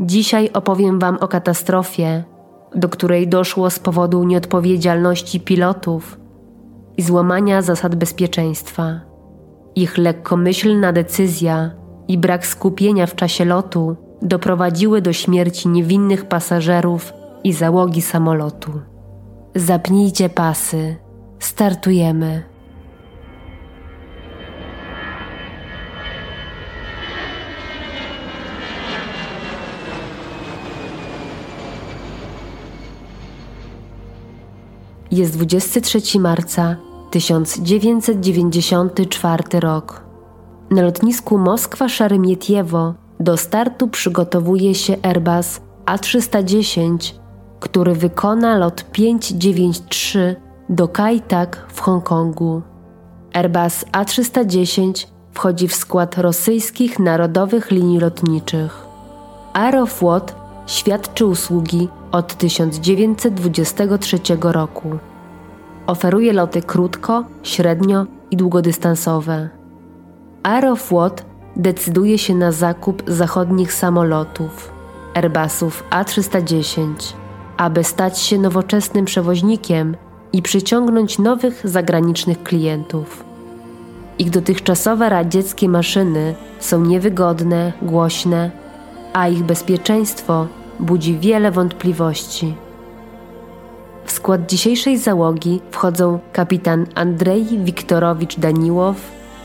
Dzisiaj opowiem Wam o katastrofie, do której doszło z powodu nieodpowiedzialności pilotów i złamania zasad bezpieczeństwa. Ich lekkomyślna decyzja i brak skupienia w czasie lotu doprowadziły do śmierci niewinnych pasażerów i załogi samolotu. Zapnijcie pasy. Startujemy. Jest 23 marca 1994 rok. Na lotnisku Moskwa-Szeremietiewo do startu przygotowuje się Airbus A310, który wykona lot 593 do Kai Tak w Hongkongu. Airbus A310 wchodzi w skład rosyjskich narodowych linii lotniczych. Aeroflot świadczy usługi od 1923 roku. Oferuje loty krótko, średnio i długodystansowe. Aeroflot decyduje się na zakup zachodnich samolotów, Airbusów A310, aby stać się nowoczesnym przewoźnikiem i przyciągnąć nowych zagranicznych klientów. Ich dotychczasowe radzieckie maszyny są niewygodne, głośne, a ich bezpieczeństwo budzi wiele wątpliwości. W skład dzisiejszej załogi wchodzą kapitan Andrzej Wiktorowicz Daniłow,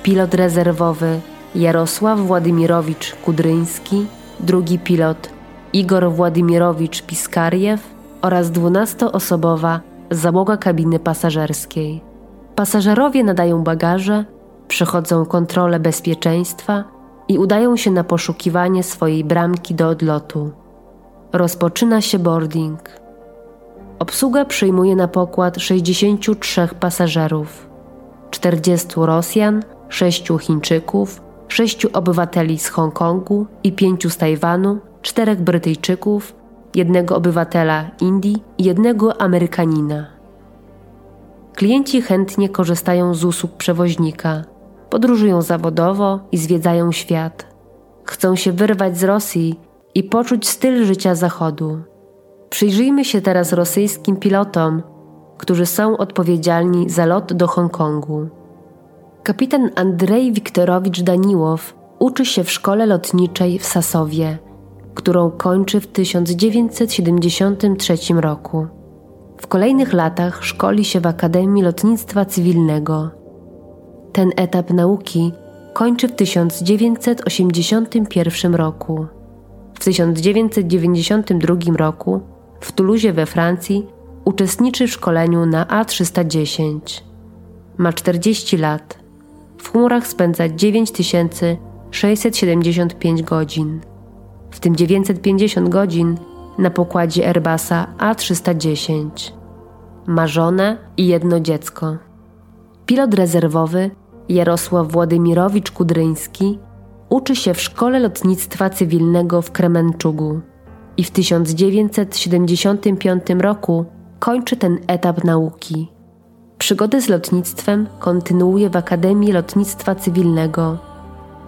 pilot rezerwowy Jarosław Władimirowicz Kudryński, drugi pilot Igor Władimirowicz Piskariew oraz dwunastoosobowa załoga kabiny pasażerskiej. Pasażerowie nadają bagaże, przechodzą kontrolę bezpieczeństwa i udają się na poszukiwanie swojej bramki do odlotu. Rozpoczyna się boarding. Obsługa przyjmuje na pokład 63 pasażerów, 40 Rosjan, 6 Chińczyków, 6 obywateli z Hongkongu i 5 z Tajwanu, 4 Brytyjczyków, jednego obywatela Indii i jednego Amerykanina. Klienci chętnie korzystają z usług przewoźnika, podróżują zawodowo i zwiedzają świat. Chcą się wyrwać z Rosji i poczuć styl życia Zachodu. Przyjrzyjmy się teraz rosyjskim pilotom, którzy są odpowiedzialni za lot do Hongkongu. Kapitan Andrzej Wiktorowicz Daniłow uczy się w szkole lotniczej w Sasowie, którą kończy w 1973 roku. W kolejnych latach szkoli się w Akademii Lotnictwa Cywilnego. Ten etap nauki kończy w 1981 roku. W 1992 roku w Toulouse we Francji uczestniczy w szkoleniu na A310. Ma 40 lat. W chmurach spędza 9675 godzin, w tym 950 godzin na pokładzie Airbusa A310. Ma żonę i jedno dziecko. Pilot rezerwowy Jarosław Władimirowicz Kudryński uczy się w Szkole Lotnictwa Cywilnego w Kremenczugu i w 1975 roku kończy ten etap nauki. Przygodę z lotnictwem kontynuuje w Akademii Lotnictwa Cywilnego.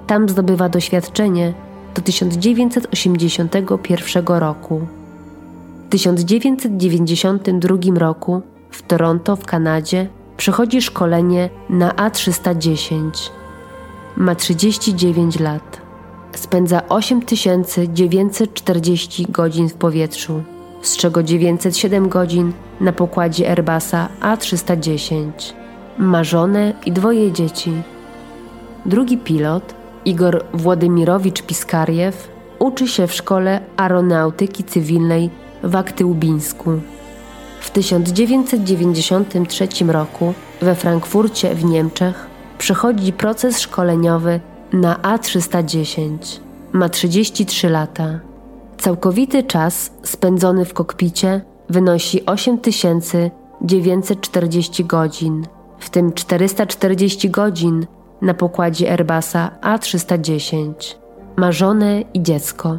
Tam zdobywa doświadczenie do 1981 roku. W 1992 roku w Toronto w Kanadzie przechodzi szkolenie na A310. Ma 39 lat. Spędza 8940 godzin w powietrzu, z czego 907 godzin na pokładzie Airbusa A310. Ma żonę i dwoje dzieci. Drugi pilot, Igor Władimirowicz Piskariew, uczy się w Szkole Aeronautyki Cywilnej w Aktyłbińsku. W 1993 roku we Frankfurcie w Niemczech przechodzi proces szkoleniowy na A310. Ma 33 lata. Całkowity czas spędzony w kokpicie wynosi 8940 godzin, w tym 440 godzin na pokładzie Airbusa A310. Ma żonę i dziecko.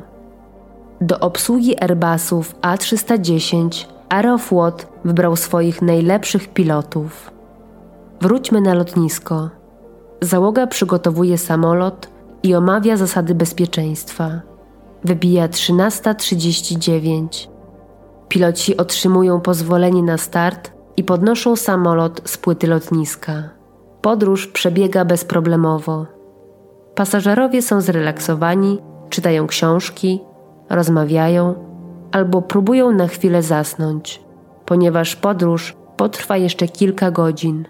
Do obsługi Airbusów A310 Aeroflot wybrał swoich najlepszych pilotów. Wróćmy na lotnisko. Załoga przygotowuje samolot i omawia zasady bezpieczeństwa. Wybija 13.39. Piloci otrzymują pozwolenie na start i podnoszą samolot z płyty lotniska. Podróż przebiega bezproblemowo. Pasażerowie są zrelaksowani, czytają książki, rozmawiają albo próbują na chwilę zasnąć, ponieważ podróż potrwa jeszcze kilka godzin.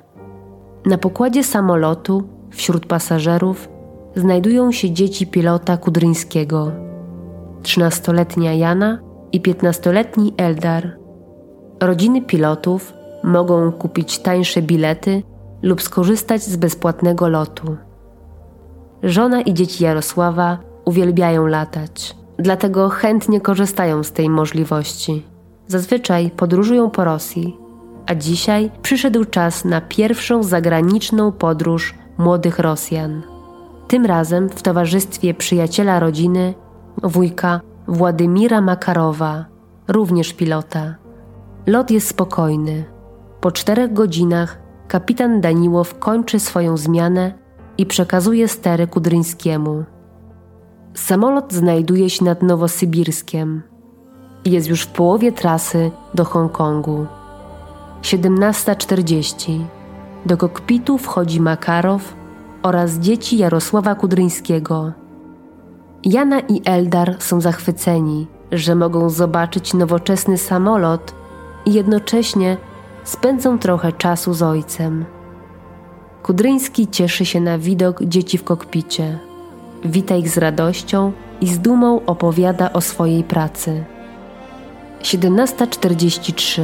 Na pokładzie samolotu, wśród pasażerów, znajdują się dzieci pilota Kudryńskiego, 13-letnia Jana i 15-letni Eldar. Rodziny pilotów mogą kupić tańsze bilety lub skorzystać z bezpłatnego lotu. Żona i dzieci Jarosława uwielbiają latać, dlatego chętnie korzystają z tej możliwości. Zazwyczaj podróżują po Rosji, a dzisiaj przyszedł czas na pierwszą zagraniczną podróż młodych Rosjan. Tym razem w towarzystwie przyjaciela rodziny, wujka Władymira Makarowa, również pilota. Lot jest spokojny. Po czterech godzinach kapitan Daniłow kończy swoją zmianę i przekazuje stery Kudryńskiemu. Samolot znajduje się nad Nowosybirskiem jest już w połowie trasy do Hongkongu. 17.40. Do kokpitu wchodzi Makarow oraz dzieci Jarosława Kudryńskiego. Jana i Eldar są zachwyceni, że mogą zobaczyć nowoczesny samolot i jednocześnie spędzą trochę czasu z ojcem. Kudryński cieszy się na widok dzieci w kokpicie. Wita ich z radością i z dumą opowiada o swojej pracy. 17.43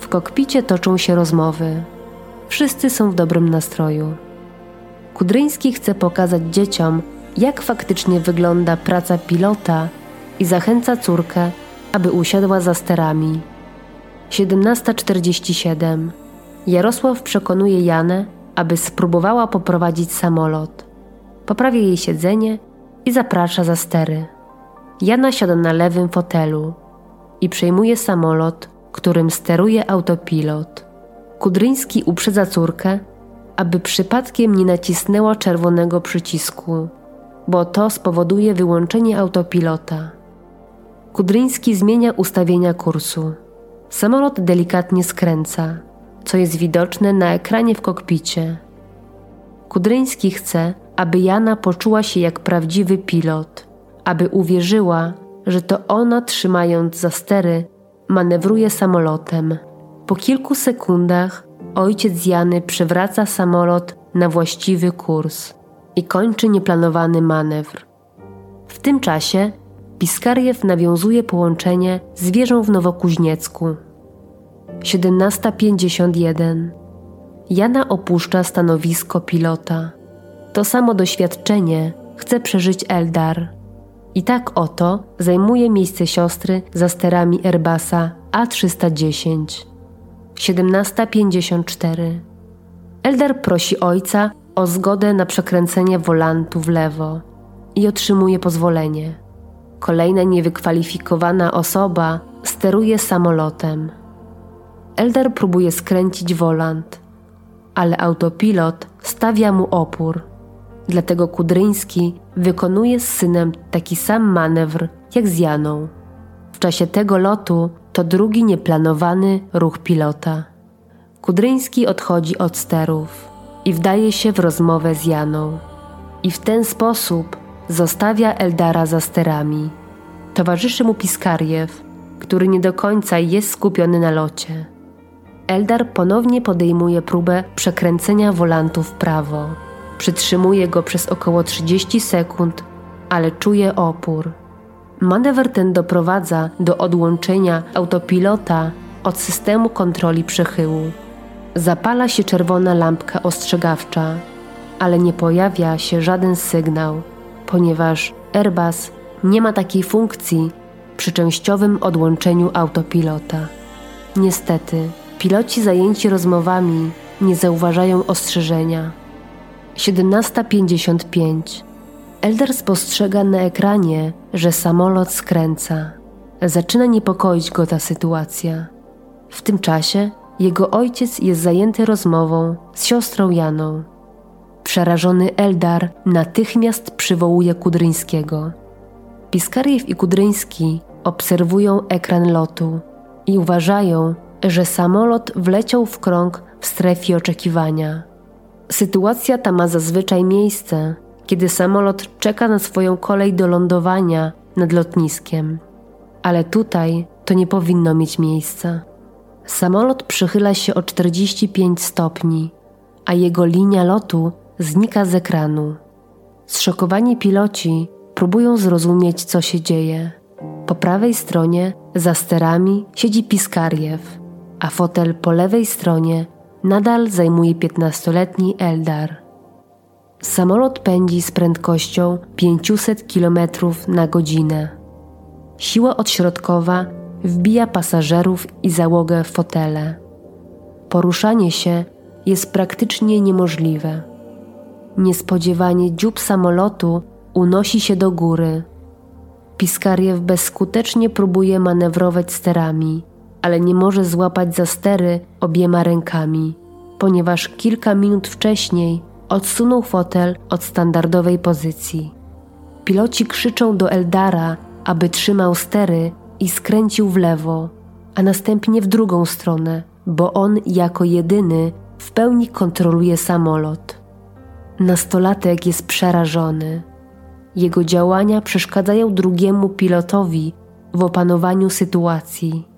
W kokpicie toczą się rozmowy. Wszyscy są w dobrym nastroju. Kudryński chce pokazać dzieciom, jak faktycznie wygląda praca pilota i zachęca córkę, aby usiadła za sterami. 17.47 Jarosław przekonuje Janę, aby spróbowała poprowadzić samolot. Poprawia jej siedzenie i zaprasza za stery. Jana siada na lewym fotelu i przejmuje samolot, którym steruje autopilot. Kudryński uprzedza córkę, aby przypadkiem nie nacisnęła czerwonego przycisku, bo to spowoduje wyłączenie autopilota. Kudryński zmienia ustawienia kursu. Samolot delikatnie skręca, co jest widoczne na ekranie w kokpicie. Kudryński chce, aby Jana poczuła się jak prawdziwy pilot, aby uwierzyła, że to ona, trzymając za stery, manewruje samolotem. Po kilku sekundach ojciec Jany przewraca samolot na właściwy kurs i kończy nieplanowany manewr. W tym czasie Piskariew nawiązuje połączenie z wieżą w Nowokuźniecku. 17.51 Jana opuszcza stanowisko pilota. To samo doświadczenie chce przeżyć Eldar. I tak oto zajmuje miejsce siostry za sterami Airbusa A310. 17.54 Eldar prosi ojca o zgodę na przekręcenie wolantu w lewo i otrzymuje pozwolenie. Kolejna niewykwalifikowana osoba steruje samolotem. Eldar próbuje skręcić wolant, ale autopilot stawia mu opór. Dlatego Kudryński wykonuje z synem taki sam manewr jak z Janą. W czasie tego lotu to drugi nieplanowany ruch pilota. Kudryński odchodzi od sterów i wdaje się w rozmowę z Janą. I w ten sposób zostawia Eldara za sterami. Towarzyszy mu Piskariew, który nie do końca jest skupiony na locie. Eldar ponownie podejmuje próbę przekręcenia wolantu w prawo. Przytrzymuje go przez około 30 sekund, ale czuje opór. Manewr ten doprowadza do odłączenia autopilota od systemu kontroli przechyłu. Zapala się czerwona lampka ostrzegawcza, ale nie pojawia się żaden sygnał, ponieważ Airbus nie ma takiej funkcji przy częściowym odłączeniu autopilota. Niestety, piloci zajęci rozmowami nie zauważają ostrzeżenia. 17.55 Elder spostrzega na ekranie, że samolot skręca. Zaczyna niepokoić go ta sytuacja. W tym czasie jego ojciec jest zajęty rozmową z siostrą Janą. Przerażony Eldar natychmiast przywołuje Kudryńskiego. Piskariew i Kudryński obserwują ekran lotu i uważają, że samolot wleciał w krąg w strefie oczekiwania. Sytuacja ta ma zazwyczaj miejsce, kiedy samolot czeka na swoją kolej do lądowania nad lotniskiem. Ale tutaj to nie powinno mieć miejsca. Samolot przychyla się o 45 stopni, a jego linia lotu znika z ekranu. Zszokowani piloci próbują zrozumieć, co się dzieje. Po prawej stronie, za sterami, siedzi Piskariew, a fotel po lewej stronie nadal zajmuje 15-letni Eldar. Samolot pędzi z prędkością 500 km na godzinę. Siła odśrodkowa wbija pasażerów i załogę w fotele. Poruszanie się jest praktycznie niemożliwe. Niespodziewanie dziób samolotu unosi się do góry. Piskariew bezskutecznie próbuje manewrować sterami, ale nie może złapać za stery obiema rękami, ponieważ kilka minut wcześniej odsunął fotel od standardowej pozycji. Piloci krzyczą do Eldara, aby trzymał stery i skręcił w lewo, a następnie w drugą stronę, bo on jako jedyny w pełni kontroluje samolot. Nastolatek jest przerażony. Jego działania przeszkadzają drugiemu pilotowi w opanowaniu sytuacji.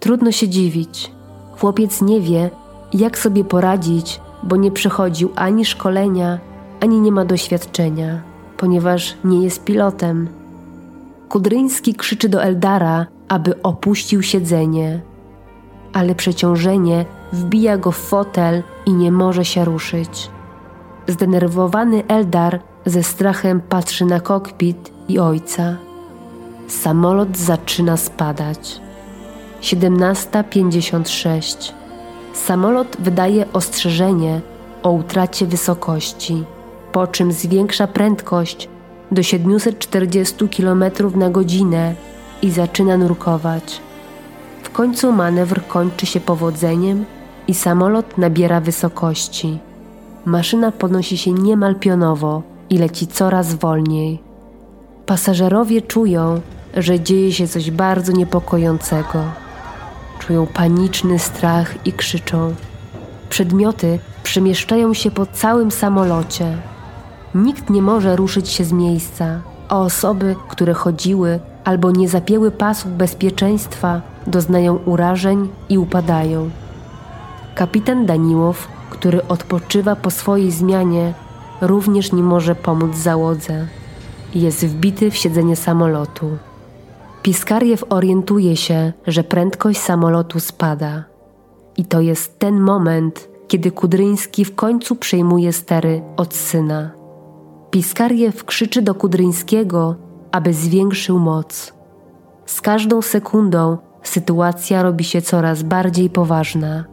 Trudno się dziwić. Chłopiec nie wie, jak sobie poradzić, bo nie przechodził ani szkolenia, ani nie ma doświadczenia, ponieważ nie jest pilotem. Kudryński krzyczy do Eldara, aby opuścił siedzenie, ale przeciążenie wbija go w fotel i nie może się ruszyć. Zdenerwowany Eldar ze strachem patrzy na kokpit i ojca. Samolot zaczyna spadać. 17.56. Samolot wydaje ostrzeżenie o utracie wysokości, po czym zwiększa prędkość do 740 km na godzinę i zaczyna nurkować. W końcu manewr kończy się powodzeniem i samolot nabiera wysokości. Maszyna podnosi się niemal pionowo i leci coraz wolniej. Pasażerowie czują, że dzieje się coś bardzo niepokojącego. Czują paniczny strach i krzyczą. Przedmioty przemieszczają się po całym samolocie. Nikt nie może ruszyć się z miejsca, a osoby, które chodziły albo nie zapięły pasów bezpieczeństwa, doznają urażeń i upadają. Kapitan Daniłow, który odpoczywa po swojej zmianie, również nie może pomóc załodze. Jest wbity w siedzenie samolotu. Piskariew orientuje się, że prędkość samolotu spada. I to jest ten moment, kiedy Kudryński w końcu przejmuje stery od syna. Piskariew krzyczy do Kudryńskiego, aby zwiększył moc. Z każdą sekundą sytuacja robi się coraz bardziej poważna.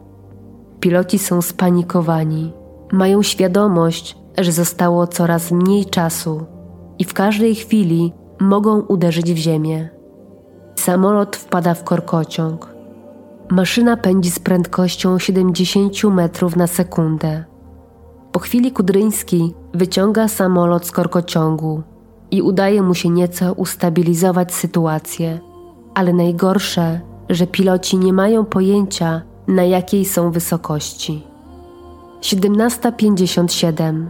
Piloci są spanikowani, mają świadomość, że zostało coraz mniej czasu i w każdej chwili mogą uderzyć w ziemię. Samolot wpada w korkociąg. Maszyna pędzi z prędkością 70 metrów na sekundę. Po chwili Kudryński wyciąga samolot z korkociągu i udaje mu się nieco ustabilizować sytuację. Ale najgorsze, że piloci nie mają pojęcia, na jakiej są wysokości. 17.57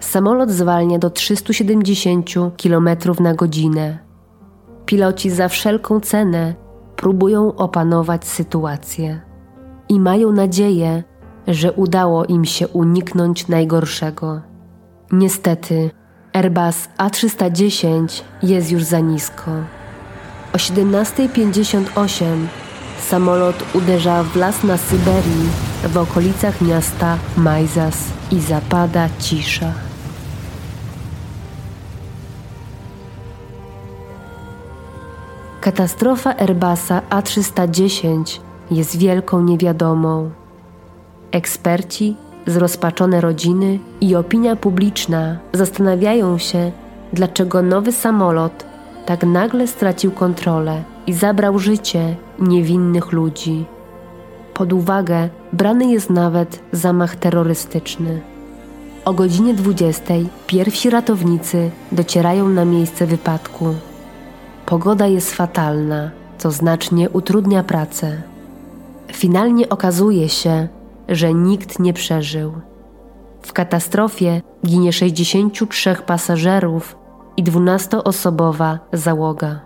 Samolot zwalnia do 370 km na godzinę. Piloci za wszelką cenę próbują opanować sytuację i mają nadzieję, że udało im się uniknąć najgorszego. Niestety, Airbus A310 jest już za nisko. O 17.58 samolot uderza w las na Syberii w okolicach miasta Majzas i zapada cisza. Katastrofa Airbusa A310 jest wielką niewiadomą. Eksperci, zrozpaczone rodziny i opinia publiczna zastanawiają się, dlaczego nowy samolot tak nagle stracił kontrolę i zabrał życie niewinnych ludzi. Pod uwagę brany jest nawet zamach terrorystyczny. O godzinie 20 pierwsi ratownicy docierają na miejsce wypadku pogoda jest fatalna, co znacznie utrudnia pracę. Finalnie okazuje się, że nikt nie przeżył. W katastrofie ginie 63 pasażerów i 12-osobowa załoga.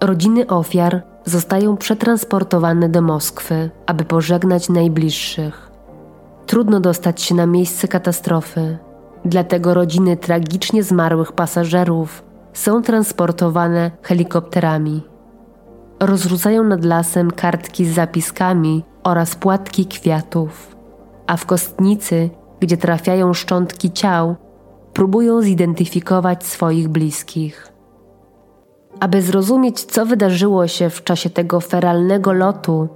Rodziny ofiar zostają przetransportowane do Moskwy, aby pożegnać najbliższych. Trudno dostać się na miejsce katastrofy, dlatego rodziny tragicznie zmarłych pasażerów są transportowane helikopterami. Rozrzucają nad lasem kartki z zapiskami oraz płatki kwiatów, a w kostnicy, gdzie trafiają szczątki ciał, próbują zidentyfikować swoich bliskich. Aby zrozumieć, co wydarzyło się w czasie tego feralnego lotu,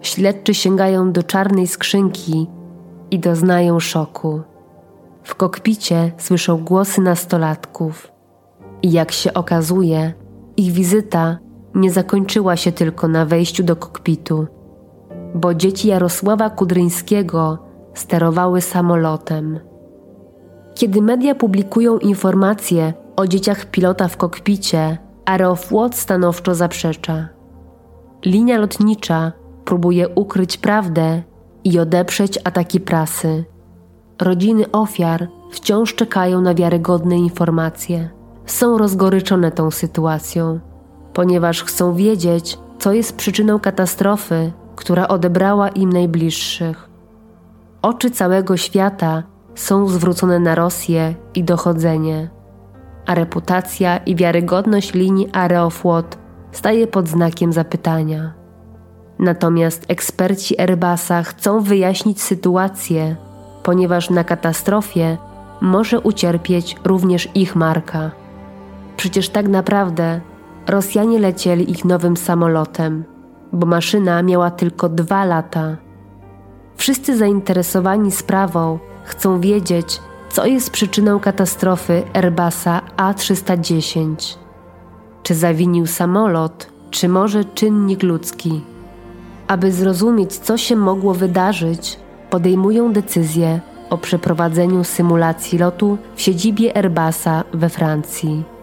śledczy sięgają do czarnej skrzynki i doznają szoku. W kokpicie słyszą głosy nastolatków i jak się okazuje, ich wizyta nie zakończyła się tylko na wejściu do kokpitu, bo dzieci Jarosława Kudryńskiego sterowały samolotem. Kiedy media publikują informacje o dzieciach pilota w kokpicie, Aeroflot stanowczo zaprzecza. Linia lotnicza próbuje ukryć prawdę i odeprzeć ataki prasy. Rodziny ofiar wciąż czekają na wiarygodne informacje. Są rozgoryczone tą sytuacją, ponieważ chcą wiedzieć, co jest przyczyną katastrofy, która odebrała im najbliższych. Oczy całego świata są zwrócone na Rosję i dochodzenie, a reputacja i wiarygodność linii Aeroflot staje pod znakiem zapytania. Natomiast eksperci Airbusa chcą wyjaśnić sytuację, ponieważ na katastrofie może ucierpieć również ich marka. Przecież tak naprawdę Rosjanie lecieli ich nowym samolotem, bo maszyna miała tylko dwa lata. Wszyscy zainteresowani sprawą chcą wiedzieć, co jest przyczyną katastrofy Airbusa A310. Czy zawinił samolot, czy może czynnik ludzki? Aby zrozumieć, co się mogło wydarzyć, podejmują decyzję o przeprowadzeniu symulacji lotu w siedzibie Airbusa we Francji.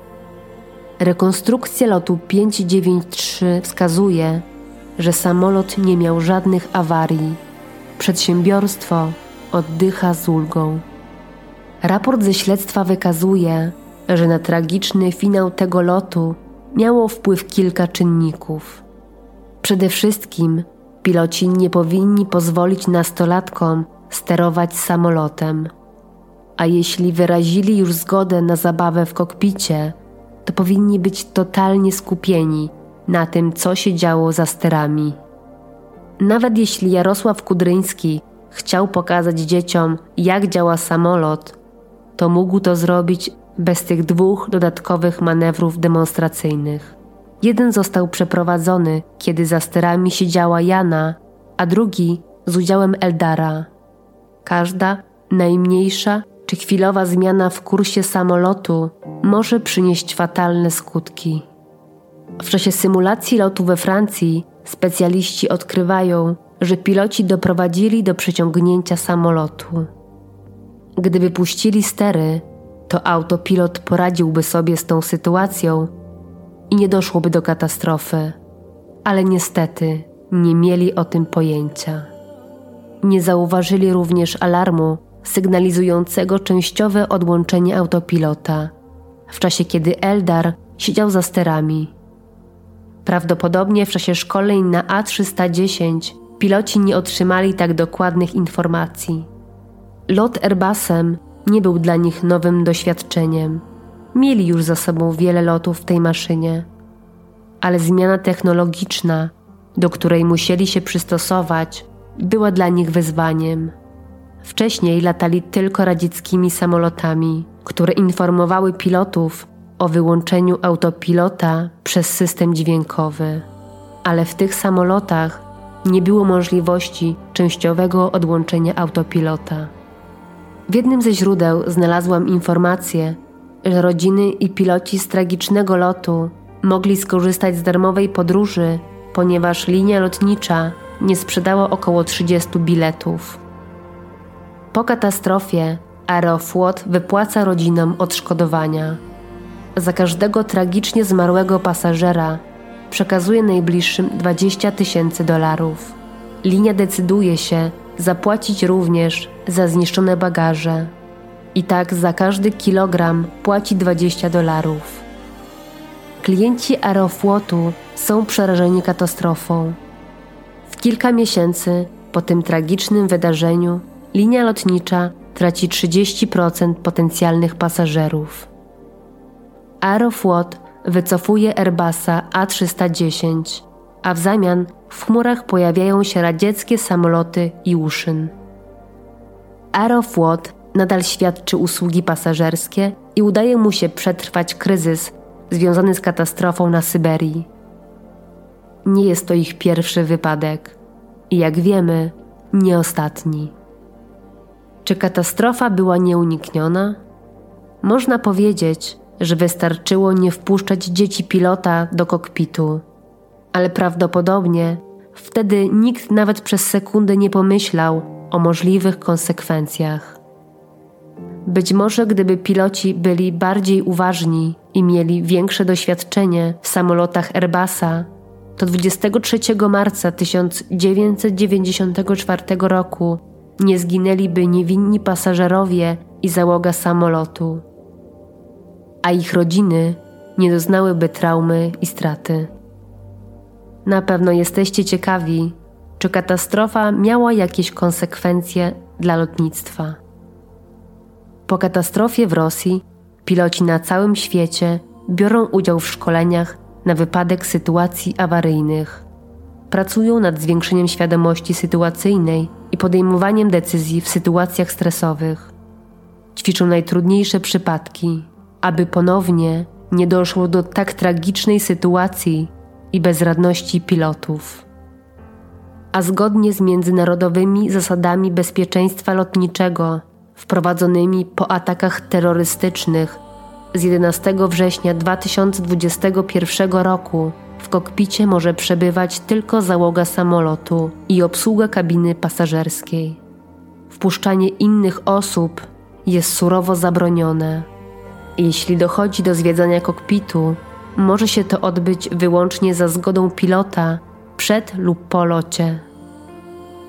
Rekonstrukcja lotu 593 wskazuje, że samolot nie miał żadnych awarii. Przedsiębiorstwo oddycha z ulgą. Raport ze śledztwa wykazuje, że na tragiczny finał tego lotu miało wpływ kilka czynników. Przede wszystkim piloci nie powinni pozwolić nastolatkom sterować samolotem, a jeśli wyrazili już zgodę na zabawę w kokpicie, to powinni być totalnie skupieni na tym, co się działo za sterami. Nawet jeśli Jarosław Kudryński chciał pokazać dzieciom, jak działa samolot, to mógł to zrobić bez tych dwóch dodatkowych manewrów demonstracyjnych. Jeden został przeprowadzony, kiedy za sterami siedziała Jana, a drugi z udziałem Eldara. Każda najmniejsza czy chwilowa zmiana w kursie samolotu może przynieść fatalne skutki. W czasie symulacji lotu we Francji specjaliści odkrywają, że piloci doprowadzili do przeciągnięcia samolotu. Gdyby puścili stery, to autopilot poradziłby sobie z tą sytuacją i nie doszłoby do katastrofy, ale niestety nie mieli o tym pojęcia. Nie zauważyli również alarmu sygnalizującego częściowe odłączenie autopilota, w czasie kiedy Eldar siedział za sterami. Prawdopodobnie w czasie szkoleń na A310 piloci nie otrzymali tak dokładnych informacji. Lot Airbusem nie był dla nich nowym doświadczeniem. Mieli już za sobą wiele lotów w tej maszynie, ale zmiana technologiczna, do której musieli się przystosować, była dla nich wyzwaniem. Wcześniej latali tylko radzieckimi samolotami, które informowały pilotów o wyłączeniu autopilota przez system dźwiękowy, ale w tych samolotach nie było możliwości częściowego odłączenia autopilota. W jednym ze źródeł znalazłam informację, że rodziny i piloci z tragicznego lotu mogli skorzystać z darmowej podróży, ponieważ linia lotnicza nie sprzedała około 30 biletów. Po katastrofie Aeroflot wypłaca rodzinom odszkodowania. za każdego tragicznie zmarłego pasażera przekazuje najbliższym 20 tysięcy dolarów. Linia decyduje się zapłacić również za zniszczone bagaże. I tak za każdy kilogram płaci 20 dolarów. Klienci Aeroflotu są przerażeni katastrofą. W kilka miesięcy po tym tragicznym wydarzeniu linia lotnicza traci 30% potencjalnych pasażerów. Aeroflot wycofuje Airbusa A310, a w zamian w chmurach pojawiają się radzieckie samoloty Juszyn. Aeroflot nadal świadczy usługi pasażerskie i udaje mu się przetrwać kryzys związany z katastrofą na Syberii. Nie jest to ich pierwszy wypadek i jak wiemy, nie ostatni. Czy katastrofa była nieunikniona? Można powiedzieć, że wystarczyło nie wpuszczać dzieci pilota do kokpitu, ale prawdopodobnie wtedy nikt nawet przez sekundę nie pomyślał o możliwych konsekwencjach. Być może gdyby piloci byli bardziej uważni i mieli większe doświadczenie w samolotach Airbusa, to 23 marca 1994 roku nie zginęliby niewinni pasażerowie i załoga samolotu, a ich rodziny nie doznałyby traumy i straty. Na pewno jesteście ciekawi, czy katastrofa miała jakieś konsekwencje dla lotnictwa. Po katastrofie w Rosji piloci na całym świecie biorą udział w szkoleniach na wypadek sytuacji awaryjnych. Pracują nad zwiększeniem świadomości sytuacyjnej i podejmowaniem decyzji w sytuacjach stresowych. Ćwiczą najtrudniejsze przypadki, aby ponownie nie doszło do tak tragicznej sytuacji i bezradności pilotów. A zgodnie z międzynarodowymi zasadami bezpieczeństwa lotniczego wprowadzonymi po atakach terrorystycznych z 11 września 2021 roku w kokpicie może przebywać tylko załoga samolotu i obsługa kabiny pasażerskiej. Wpuszczanie innych osób jest surowo zabronione. Jeśli dochodzi do zwiedzania kokpitu, może się to odbyć wyłącznie za zgodą pilota przed lub po locie.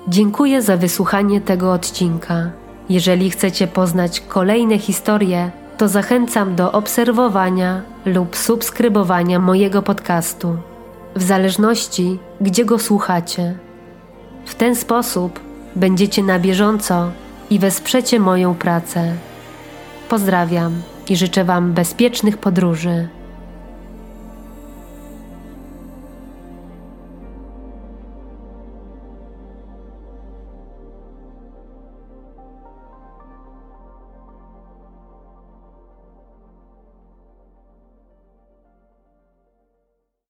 Dziękuję za wysłuchanie tego odcinka. Jeżeli chcecie poznać kolejne historie, to zachęcam do obserwowania lub subskrybowania mojego podcastu, w zależności gdzie go słuchacie. W ten sposób będziecie na bieżąco i wesprzecie moją pracę. Pozdrawiam i życzę Wam bezpiecznych podróży.